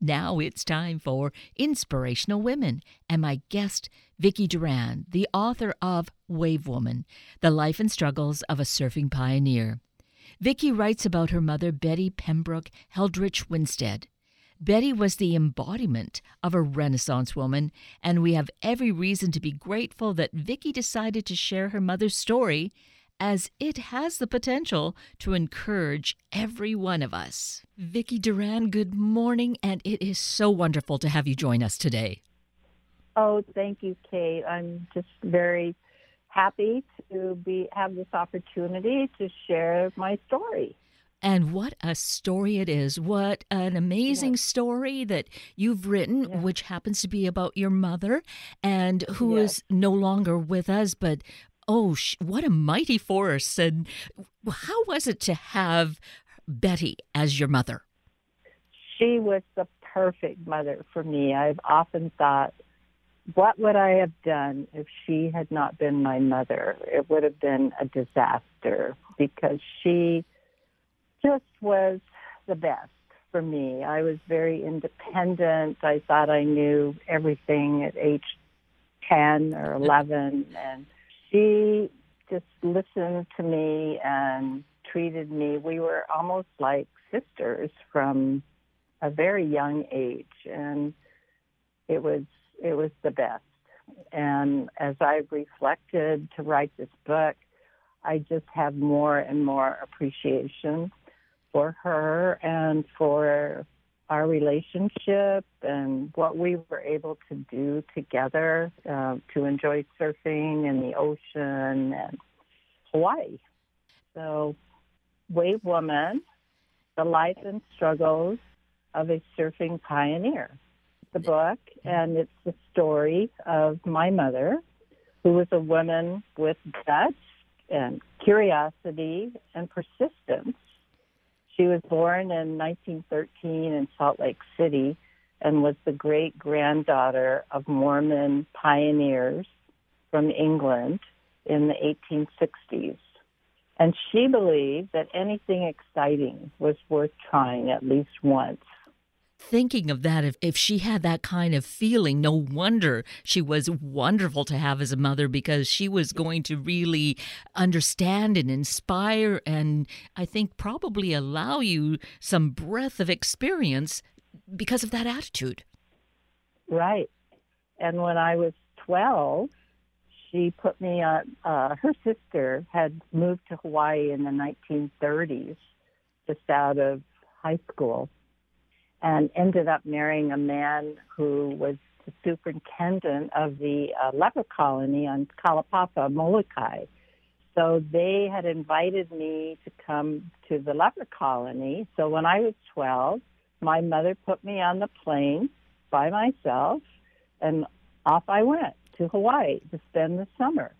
Now it's time for Inspirational Women and my guest, Vicky Durand, the author of Wave Woman The Life and Struggles of a Surfing Pioneer. Vicky writes about her mother, Betty Pembroke Heldrich Winstedt. Betty was the embodiment of a Renaissance woman, and we have every reason to be grateful that Vicky decided to share her mother's story as it has the potential to encourage every one of us. Vicky Durand, good morning, and it is so wonderful to have you join us today. Oh, thank you, Kate. I'm just very happy to be have this opportunity to share my story. And what a story it is. What an amazing yes. story that you've written, yes. which happens to be about your mother and who yes. is no longer with us, but oh, what a mighty force. And how was it to have Betty as your mother? She was the perfect mother for me. I've often thought, what would I have done if she had not been my mother? It would have been a disaster because she just was the best for me. I was very independent. I thought I knew everything at age 10 or 11 and she just listened to me and treated me. We were almost like sisters from a very young age, and it was it was the best. And as I reflected to write this book, I just have more and more appreciation for her and for our relationship and what we were able to do together uh, to enjoy surfing in the ocean and Hawaii. So, Wave Woman, The Life and Struggles of a Surfing Pioneer. The book, and it's the story of my mother, who was a woman with guts and curiosity and persistence she was born in 1913 in Salt Lake City and was the great granddaughter of Mormon pioneers from England in the 1860s. And she believed that anything exciting was worth trying at least once thinking of that if, if she had that kind of feeling no wonder she was wonderful to have as a mother because she was going to really understand and inspire and i think probably allow you some breadth of experience because of that attitude. Right. And when i was 12 she put me on uh, her sister had moved to hawaii in the 1930s just out of high school and ended up marrying a man who was the superintendent of the uh, leper colony on Kalaupapa, Molokai. So they had invited me to come to the leper colony. So when I was 12, my mother put me on the plane by myself and off I went to Hawaii to spend the summer.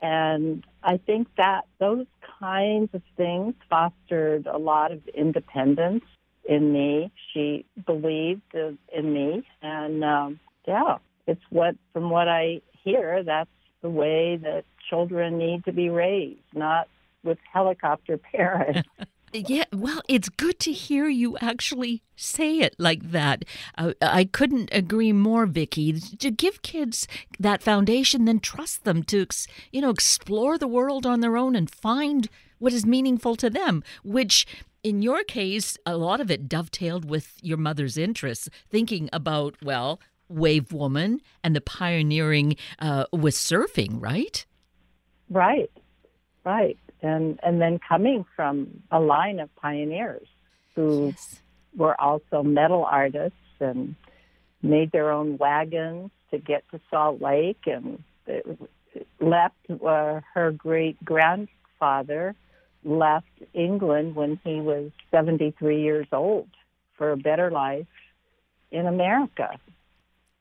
And I think that those kinds of things fostered a lot of independence in me. She believed in me, and um, yeah, it's what from what I hear, that's the way that children need to be raised, not with helicopter parents. Yeah, well, it's good to hear you actually say it like that. Uh, I couldn't agree more, Vicky. To give kids that foundation, then trust them to, you know, explore the world on their own and find what is meaningful to them, which in your case, a lot of it dovetailed with your mother's interests, thinking about, well, Wave Woman and the pioneering uh, with surfing, right? Right, right. And, and then coming from a line of pioneers who yes. were also metal artists and made their own wagons to get to Salt Lake and left uh, her great grandfather left England when he was 73 years old for a better life in America.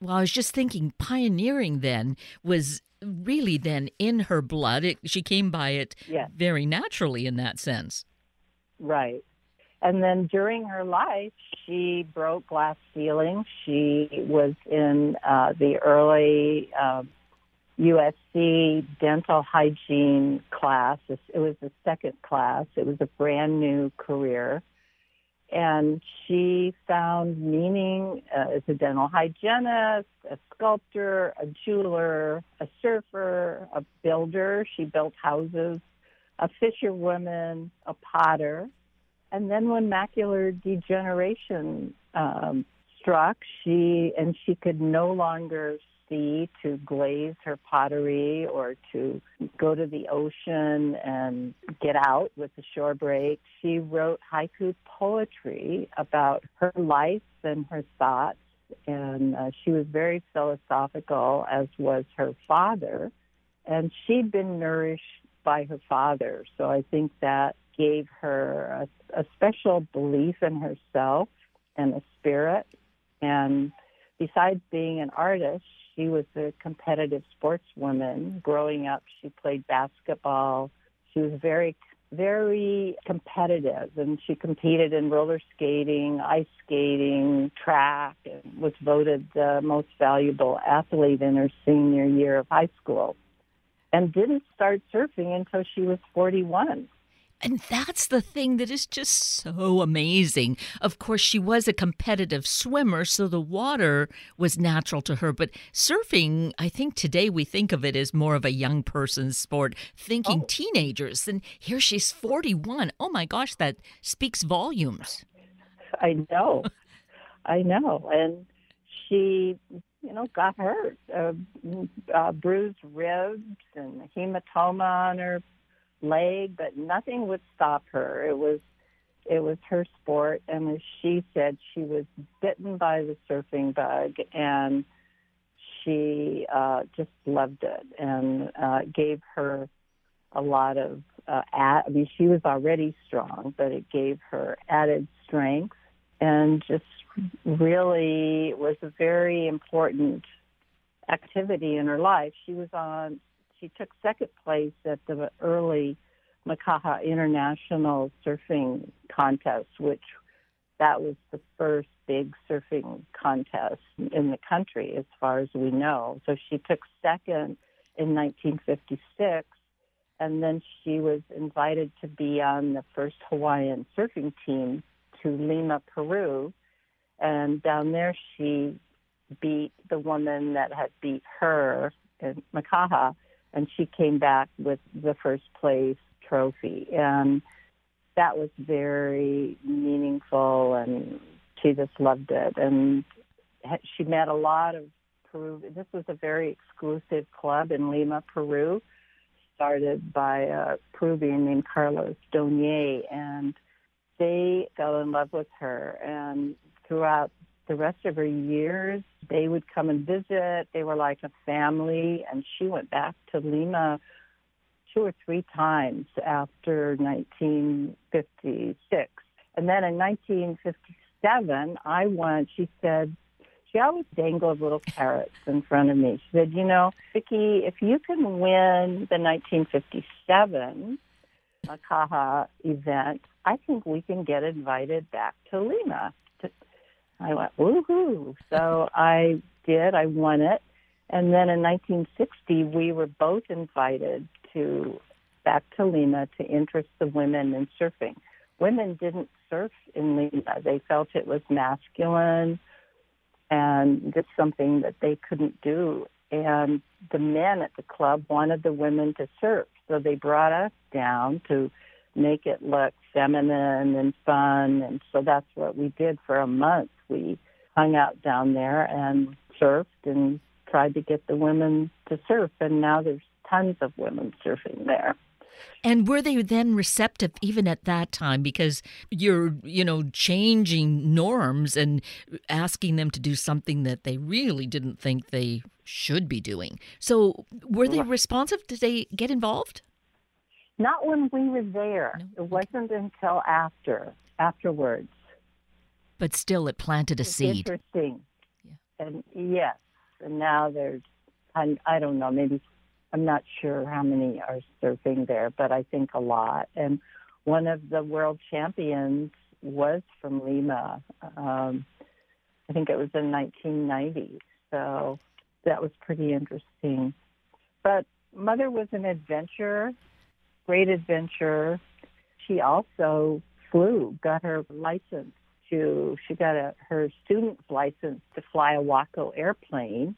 Well, I was just thinking, pioneering then was really then in her blood. It, she came by it yes. very naturally in that sense. Right. And then during her life, she broke glass ceilings. She was in uh, the early uh, USC dental hygiene class. It was the second class. It was a brand new career. and she found meaning uh, as a dental hygienist, a sculptor, a jeweler, a surfer, a builder. She built houses, a fisherwoman, a potter. And then when macular degeneration um, struck, she and she could no longer sea to glaze her pottery or to go to the ocean and get out with the shore break. She wrote haiku poetry about her life and her thoughts, and uh, she was very philosophical, as was her father. And she'd been nourished by her father, so I think that gave her a, a special belief in herself and a spirit. And besides being an artist, she was a competitive sportswoman. Growing up, she played basketball. She was very, very competitive, and she competed in roller skating, ice skating, track, and was voted the most valuable athlete in her senior year of high school. And didn't start surfing until she was 41. And that's the thing that is just so amazing. Of course, she was a competitive swimmer, so the water was natural to her. But surfing, I think today we think of it as more of a young person's sport, thinking oh. teenagers. And here she's 41. Oh my gosh, that speaks volumes. I know. I know. And she, you know, got hurt, uh, uh, bruised ribs and hematoma on her leg, but nothing would stop her. It was it was her sport, and as she said, she was bitten by the surfing bug, and she uh, just loved it, and uh, gave her a lot of. Uh, ad- I mean, she was already strong, but it gave her added strength, and just really was a very important activity in her life. She was on she took second place at the early Makaha International Surfing Contest, which that was the first big surfing contest in the country as far as we know. So she took second in 1956 and then she was invited to be on the first Hawaiian surfing team to Lima, Peru. And down there she beat the woman that had beat her in Makaha and she came back with the first place trophy. And that was very meaningful, and she just loved it. And she met a lot of Peru. This was a very exclusive club in Lima, Peru, started by a Peruvian named Carlos Dogny, and they fell in love with her. And throughout the rest of her years, they would come and visit. They were like a family, and she went back to Lima two or three times after 1956. And then in 1957, I went, she said, she always dangled little carrots in front of me. She said, you know, Vicky, if you can win the 1957 Makaha event, I think we can get invited back to Lima. I went, woohoo. So I did. I won it. And then in 1960, we were both invited to back to Lima to interest the women in surfing. Women didn't surf in Lima. They felt it was masculine and just something that they couldn't do. And the men at the club wanted the women to surf. So they brought us down to make it look feminine and fun. And so that's what we did for a month. We hung out down there and surfed and tried to get the women to surf. And now there's tons of women surfing there. And were they then receptive even at that time because you're, you know, changing norms and asking them to do something that they really didn't think they should be doing. So were they responsive? Did they get involved? Not when we were there. No. It wasn't until after, afterwards. But still, it planted a it's seed. Interesting. Yeah. And yes, and now there's, I, I don't know, maybe I'm not sure how many are surfing there, but I think a lot. And one of the world champions was from Lima. Um, I think it was in 1990. So that was pretty interesting. But Mother was an adventurer great adventure. She also flew, got her license to, she got a, her student's license to fly a Waco airplane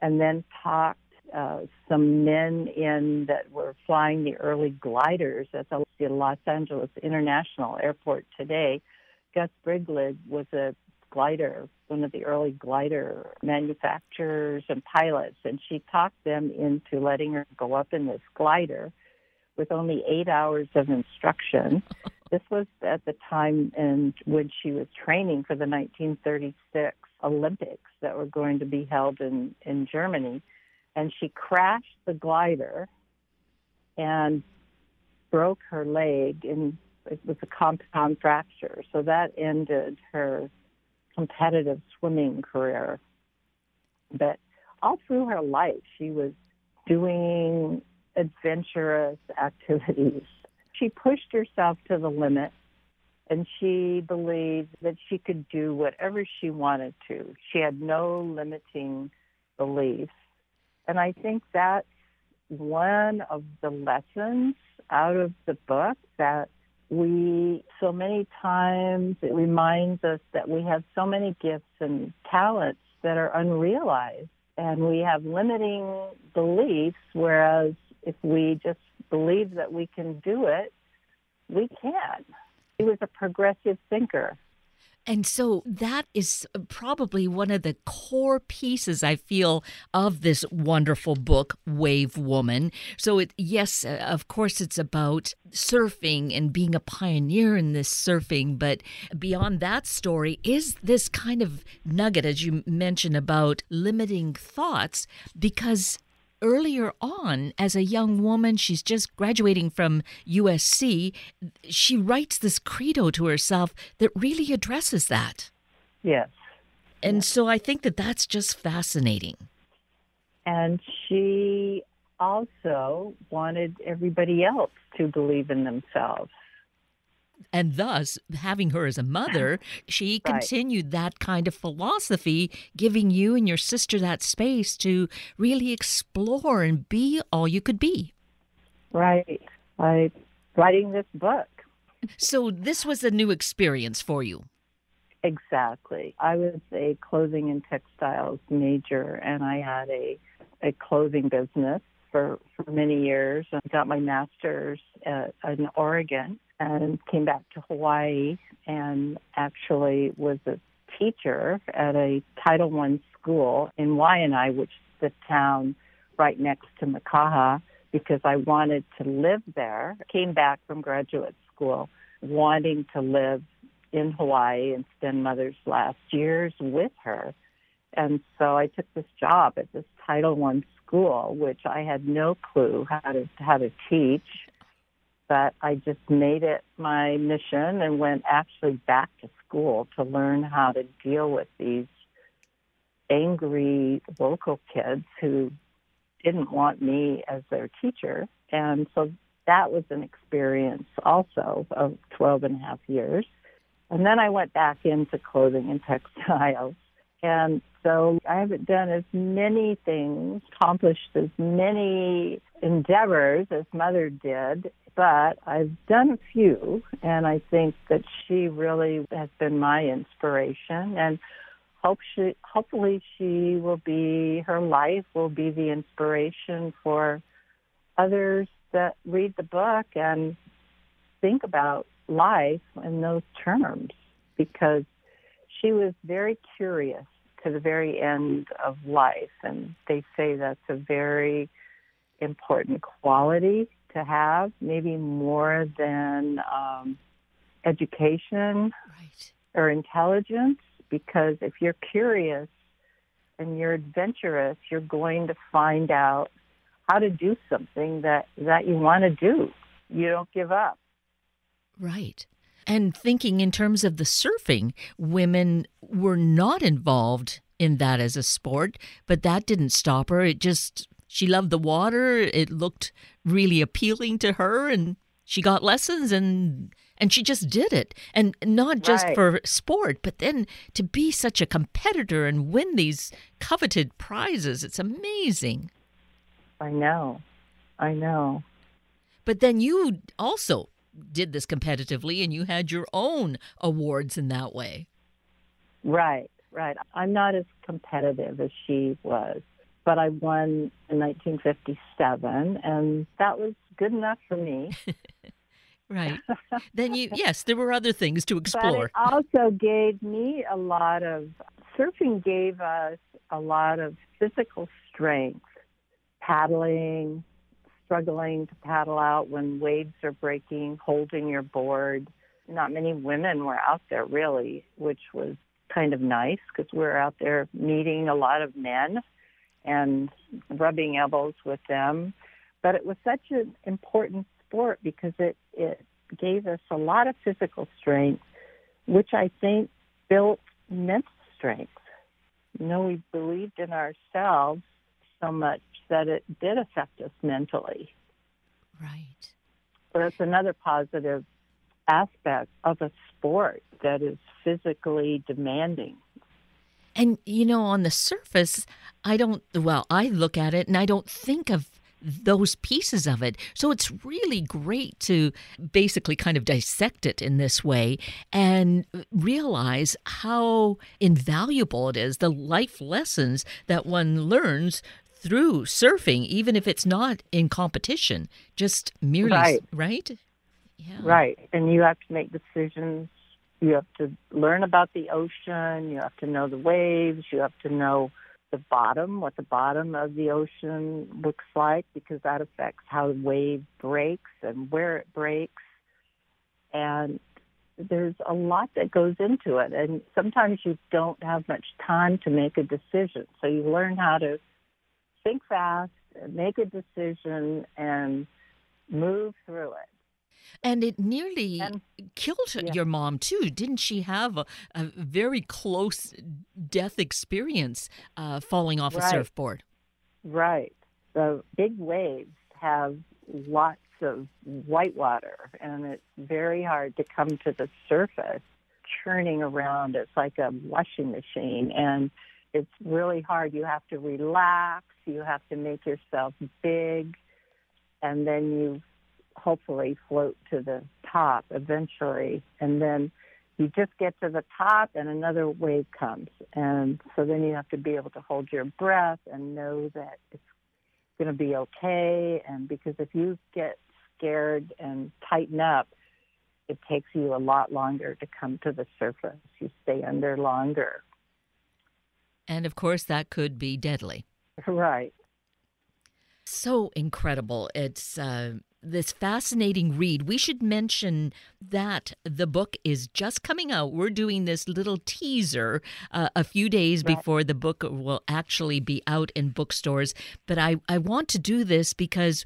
and then talked uh, some men in that were flying the early gliders at the, Los Angeles International Airport today. Gus Briegleb was a glider, one of the early glider manufacturers and pilots, and she talked them into letting her go up in this glider with only eight hours of instruction. this was at the time in when she was training for the 1936 Olympics that were going to be held in, in Germany. And she crashed the glider and broke her leg and it was a compound fracture. So that ended her competitive swimming career. But all through her life, she was doing adventurous activities. She pushed herself to the limit and she believed that she could do whatever she wanted to. She had no limiting beliefs. And I think that's one of the lessons out of the book that we so many times it reminds us that we have so many gifts and talents that are unrealized and we have limiting beliefs whereas if we just believe that we can do it we can he was a progressive thinker and so that is probably one of the core pieces I feel of this wonderful book, Wave Woman. So it yes, uh, of course it's about surfing and being a pioneer in this surfing, but beyond that story is this kind of nugget as you mentioned about limiting thoughts because earlier on, as a young woman, she's just graduating from USC, she writes this credo to herself that really addresses that. Yes. And yes. so I think that that's just fascinating. And she also wanted everybody else to believe in themselves. And thus, having her as a mother, she right. continued that kind of philosophy, giving you and your sister that space to really explore and be all you could be. Right. By writing this book. So, this was a new experience for you. Exactly. I was a clothing and textiles major, and I had a, a clothing business for, for many years. I got my master's at, in Oregon and came back to Hawaii and actually was a teacher at a Title I school in Waianae, which is the town right next to Makaha, because I wanted to live there. Came back from graduate school wanting to live in Hawaii and spend mother's last years with her. And so I took this job at this Title I school, which I had no clue how to how to teach but I just made it my mission and went actually back to school to learn how to deal with these angry local kids who didn't want me as their teacher. And so that was an experience also of 12 and a half years. And then I went back into clothing and textiles. And so I haven't done as many things, accomplished as many endeavors as mother did but I've done a few, and I think that she really has been my inspiration, and hope she, hopefully she will be, her life will be the inspiration for others that read the book and think about life in those terms, because she was very curious to the very end of life, and they say that's a very important quality to have, maybe more than um, education right. or intelligence, because if you're curious and you're adventurous, you're going to find out how to do something that, that you want to do. You don't give up. Right. And thinking in terms of the surfing, women were not involved in that as a sport, but that didn't stop her. It just she loved the water. It looked really appealing to her and she got lessons and and she just did it and not just right. for sport but then to be such a competitor and win these coveted prizes it's amazing i know i know but then you also did this competitively and you had your own awards in that way. Right, right. I'm not as competitive as she was, but I won in 1957, and that was good enough for me. right. then you, yes, there were other things to explore. But it also gave me a lot of, surfing gave us a lot of physical strength, paddling, struggling to paddle out when waves are breaking, holding your board. Not many women were out there really, which was kind of nice because we are out there meeting a lot of men and rubbing elbows with them. But it was such an important sport because it, it gave us a lot of physical strength, which I think built mental strength. You know, we believed in ourselves so much that it did affect us mentally. Right. So that's another positive aspect of a sport that is physically demanding. And, you know, on the surface, I don't, well, I look at it and I don't think of those pieces of it. So it's really great to basically kind of dissect it in this way and realize how invaluable it is, the life lessons that one learns through surfing, even if it's not in competition, just merely, right? Right. Yeah. Right. And you have to make decisions. You have to learn about the ocean. You have to know the waves. You have to know the bottom, what the bottom of the ocean looks like, because that affects how the wave breaks and where it breaks. And there's a lot that goes into it. And sometimes you don't have much time to make a decision. So you learn how to think fast, make a decision, and move through it. And it nearly and, killed yeah. your mom too. Didn't she have a, a very close death experience uh, falling off right. a surfboard? Right. The big waves have lots of white water, and it's very hard to come to the surface. Churning around, it's like a washing machine, and it's really hard. You have to relax. You have to make yourself big, and then you hopefully float to the top eventually. And then you just get to the top, and another wave comes. And so then you have to be able to hold your breath and know that it's going to be okay. And because if you get scared and tighten up, it takes you a lot longer to come to the surface. You stay under longer. And of course, that could be deadly. Right. So incredible. It's uh, this fascinating read. We should mention that the book is just coming out. We're doing this little teaser uh, a few days right. before the book will actually be out in bookstores. But I, I want to do this because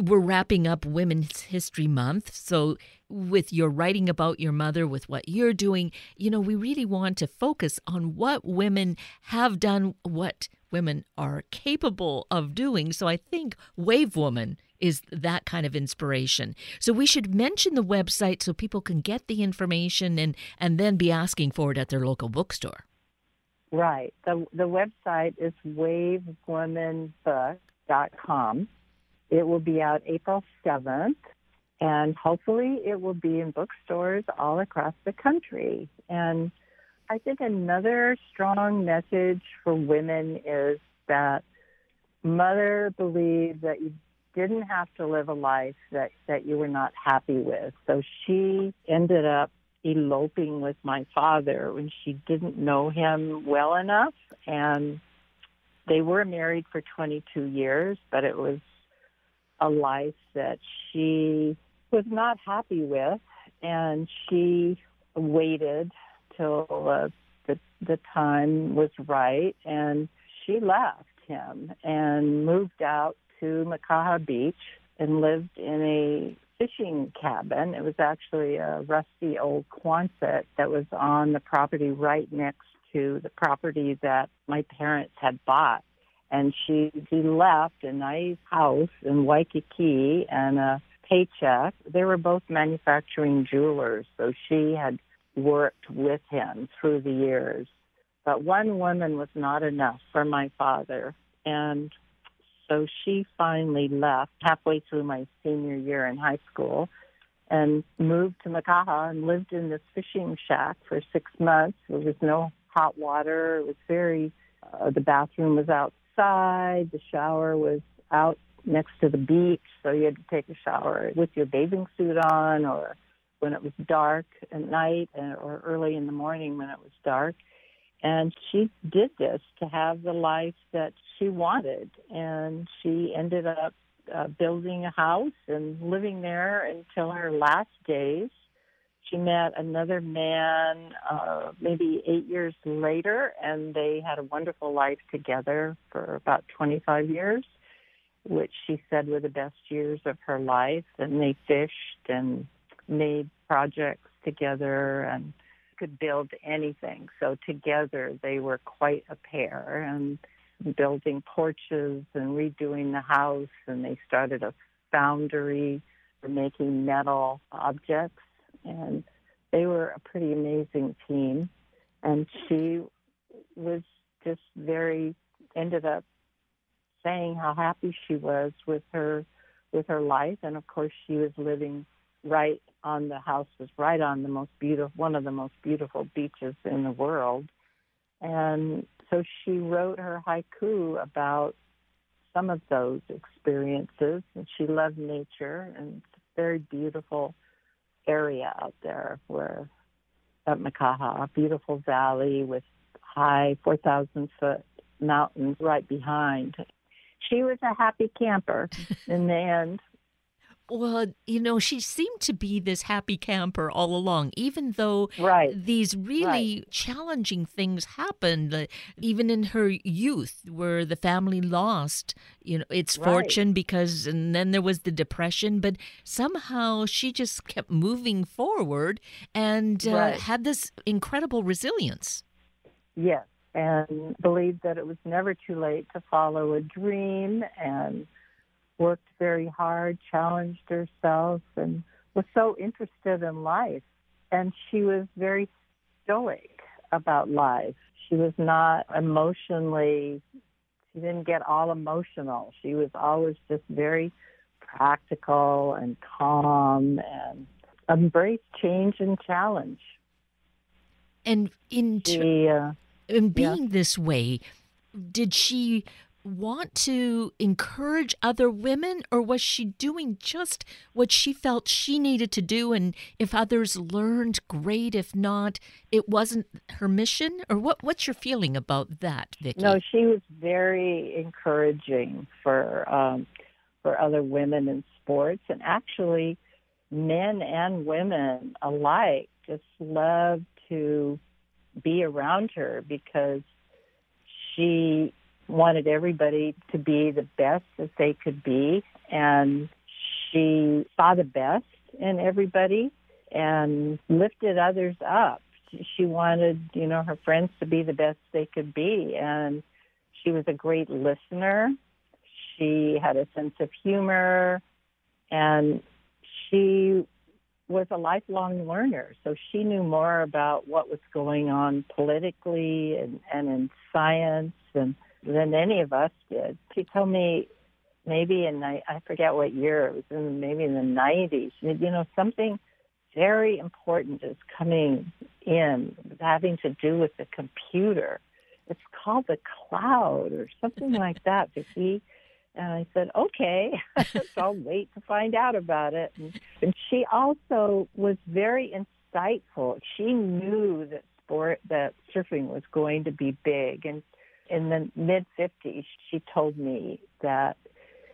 we're wrapping up Women's History Month. So, with your writing about your mother, with what you're doing, you know, we really want to focus on what women have done, what women are capable of doing. So, I think Wave Woman is that kind of inspiration. So, we should mention the website so people can get the information and, and then be asking for it at their local bookstore. Right. The, the website is wavewomanbook.com it will be out April 7th, and hopefully it will be in bookstores all across the country. And I think another strong message for women is that mother believed that you didn't have to live a life that, that you were not happy with. So she ended up eloping with my father when she didn't know him well enough. And they were married for 22 years, but it was a life that she was not happy with, and she waited till uh, the the time was right, and she left him and moved out to Makaha Beach and lived in a fishing cabin. It was actually a rusty old Quonset that was on the property right next to the property that my parents had bought and she he left a nice house in Waikiki and a paycheck. They were both manufacturing jewelers, so she had worked with him through the years. But one woman was not enough for my father, and so she finally left halfway through my senior year in high school and moved to Makaha and lived in this fishing shack for six months. There was no hot water. It was very, uh, the bathroom was outside. The shower was out next to the beach. So you had to take a shower with your bathing suit on or when it was dark at night or early in the morning when it was dark. And she did this to have the life that she wanted. And she ended up uh, building a house and living there until her last days. She met another man uh, maybe eight years later, and they had a wonderful life together for about 25 years, which she said were the best years of her life. And they fished and made projects together and could build anything. So together they were quite a pair and building porches and redoing the house and they started a foundry for making metal objects and they were a pretty amazing team and she was just very ended up saying how happy she was with her with her life. And of course she was living right on the house was right on the most beautiful one of the most beautiful beaches in the world. And so she wrote her haiku about some of those experiences. And she loved nature and it's a very beautiful area out there where at Makaha, a beautiful valley with high 4,000 foot mountains right behind. She was a happy camper in the end. Well, you know, she seemed to be this happy camper all along, even though right. these really right. challenging things happened, uh, even in her youth, where the family lost, you know, its right. fortune because, and then there was the depression. But somehow she just kept moving forward and uh, had this incredible resilience. Yes, and believed that it was never too late to follow a dream and worked very hard, challenged herself, and was so interested in life. And she was very stoic about life. She was not emotionally, she didn't get all emotional. She was always just very practical and calm and embraced change and challenge. And in, she, uh, in being yeah. this way, did she want to encourage other women or was she doing just what she felt she needed to do? And if others learned great. If not it wasn't her mission? Or what what's your feeling about that Vicky? No she was very encouraging for um for other women in sports. And actually men and women alike just love to be around her because she wanted everybody to be the best that they could be. And she saw the best in everybody and lifted others up. She wanted, you know, her friends to be the best they could be. And she was a great listener. She had a sense of humor and she was a lifelong learner. So she knew more about what was going on politically and, and in science and than any of us did. She told me maybe in I forget what year it was in maybe in the 90s. You know something very important is coming in having to do with the computer. It's called the cloud or something like that, Vicky. And I said, okay, so I'll wait to find out about it. And, and she also was very insightful. She knew that sport, that surfing was going to be big. And in the mid 50s, she told me that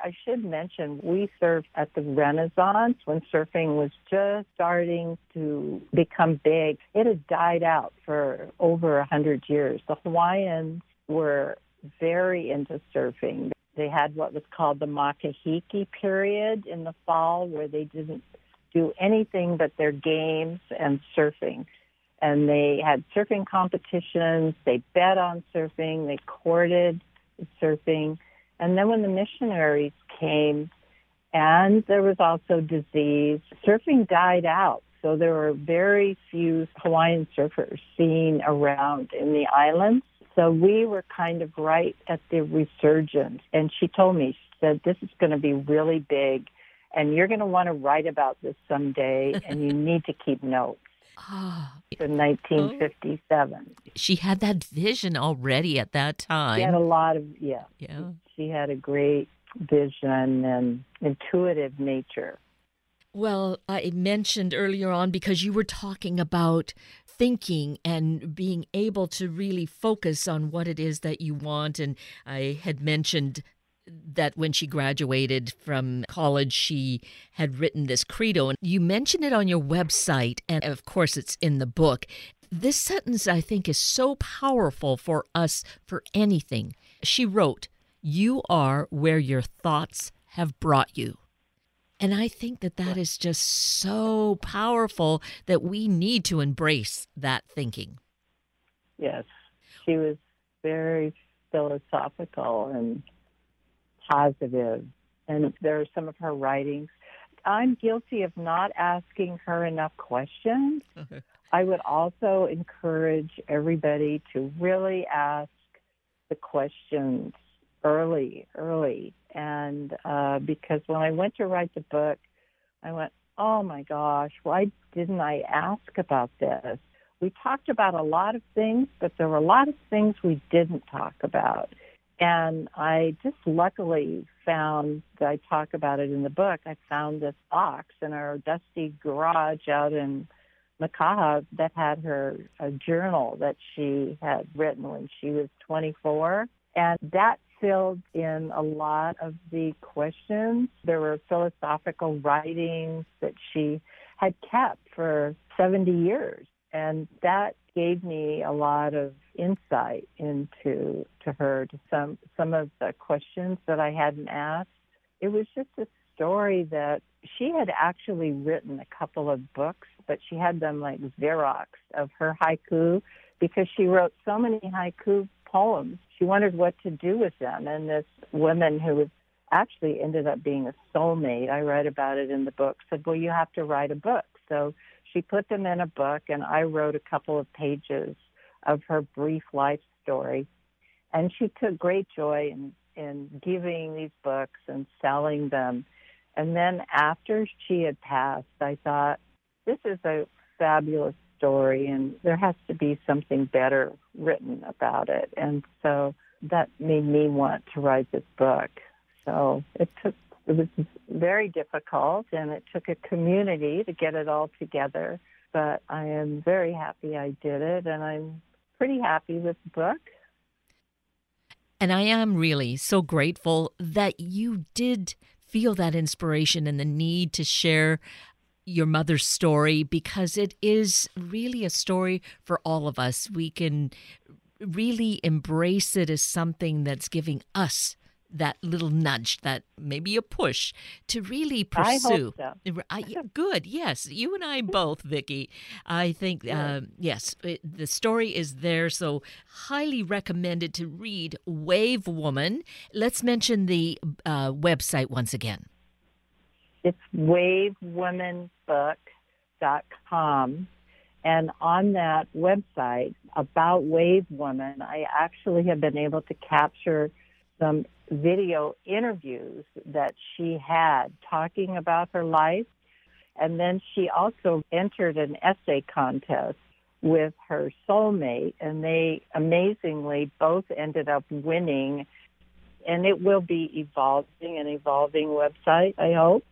I should mention we surfed at the Renaissance when surfing was just starting to become big. It had died out for over a hundred years. The Hawaiians were very into surfing. They had what was called the Makahiki period in the fall where they didn't do anything but their games and surfing and they had surfing competitions. They bet on surfing. They courted surfing. And then when the missionaries came, and there was also disease, surfing died out. So there were very few Hawaiian surfers seen around in the islands. So we were kind of right at the resurgence. And she told me, she said, this is going to be really big. and you're going to want to write about this someday, and you need to keep notes. Ah, oh, In 1957, she had that vision already at that she had time. a lot of yeah. Yeah. She had a great vision and intuitive nature. Well, I mentioned earlier on because you were talking about thinking and being able to really focus on what it is that you want. And I had mentioned that when she graduated from college, she had written this credo. And you mentioned it on your website. And of course, it's in the book. This sentence, I think, is so powerful for us for anything. She wrote, You are where your thoughts have brought you. And I think that that is just so powerful that we need to embrace that thinking. Yes, she was very philosophical and positive. positive, and there are some of her writings. I'm guilty of not asking her enough questions. I would also encourage everybody to really ask the questions early, early. And uh, because when I went to write the book, I went, oh my gosh, why didn't I ask about this? We talked about a lot of things, but there were a lot of things we didn't talk about. And I just luckily found that I talk about it in the book. I found this box in our dusty garage out in Makaha that had her a journal that she had written when she was 24. And that filled in a lot of the questions. There were philosophical writings that she had kept for 70 years. And that gave me a lot of insight into to her to some some of the questions that I hadn't asked. It was just a story that she had actually written a couple of books, but she had them like Xerox of her haiku because she wrote so many haiku poems. She wondered what to do with them. And this woman who was actually ended up being a soulmate, I read about it in the book, said, Well, you have to write a book. So she put them in a book, and I wrote a couple of pages of her brief life story. And she took great joy in, in giving these books and selling them. And then after she had passed, I thought, this is a fabulous story, and there has to be something better written about it. And so that made me want to write this book. So it took it was very difficult, and it took a community to get it all together. But I am very happy I did it, and I'm pretty happy with the book. And I am really so grateful that you did feel that inspiration and the need to share your mother's story because it is really a story for all of us. We can really embrace it as something that's giving us that little nudge, that maybe a push to really pursue. I hope so. I, good. Yes, you and I both, Vicky. I think Yeah. um, yes, it, the story is there, so highly recommended to read Wave Woman. Let's mention the uh, website once again. It's wavewomanbook.com. And on that website about Wave Woman, I actually have been able to capture some video interviews that she had talking about her life. And then she also entered an essay contest with her soulmate, and they amazingly both ended up winning. And it will be evolving, an evolving website, I hope.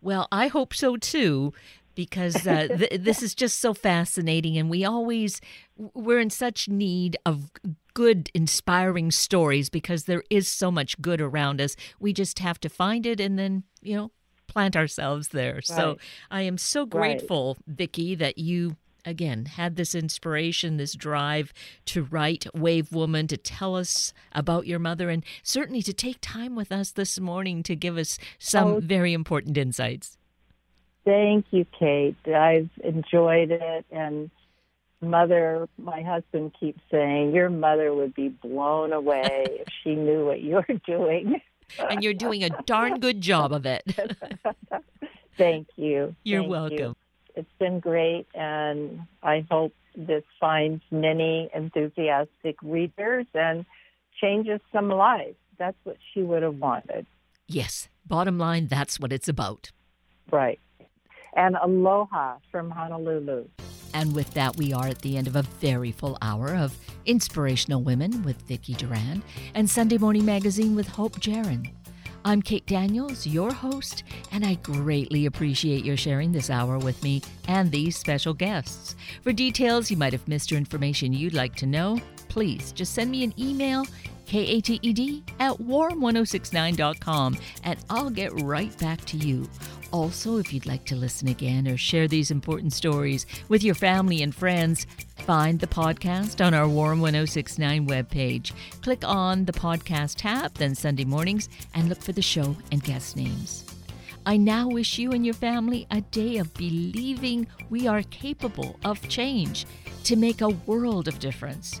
Well, I hope so too, because uh, th- this is just so fascinating, and we always we're in such need of good, inspiring stories because there is so much good around us. We just have to find it and then you know plant ourselves there. So I am so Right. grateful, Vicky, that you again had this inspiration this drive to write wave woman to tell us about your mother and certainly to take time with us this morning to give us some Oh. very important insights Thank you, Kate. I've enjoyed it. And mother, my husband keeps saying, your mother would be blown away if she knew what you're doing. and you're doing a darn good job of it Thank you. you're Thank you. It's been great, and I hope this finds many enthusiastic readers and changes some lives. That's what she would have wanted. Yes, bottom line, that's what it's about. Right. And aloha from Honolulu. And with that, we are at the end of a very full hour of Inspirational Women with Vicky Durand and Sunday Morning Magazine with Hope Jaron. I'm Kate Daniels, your host, and I greatly appreciate your sharing this hour with me and these special guests. For details you might have missed or information you'd like to know, please just send me an email, kated at warm1069.com, and I'll get right back to you. Also, if you'd like to listen again or share these important stories with your family and friends, find the podcast on our Warm 1069 webpage. Click on the podcast tab, then Sunday mornings, and look for the show and guest names. I now wish you and your family a day of believing we are capable of change to make a world of difference.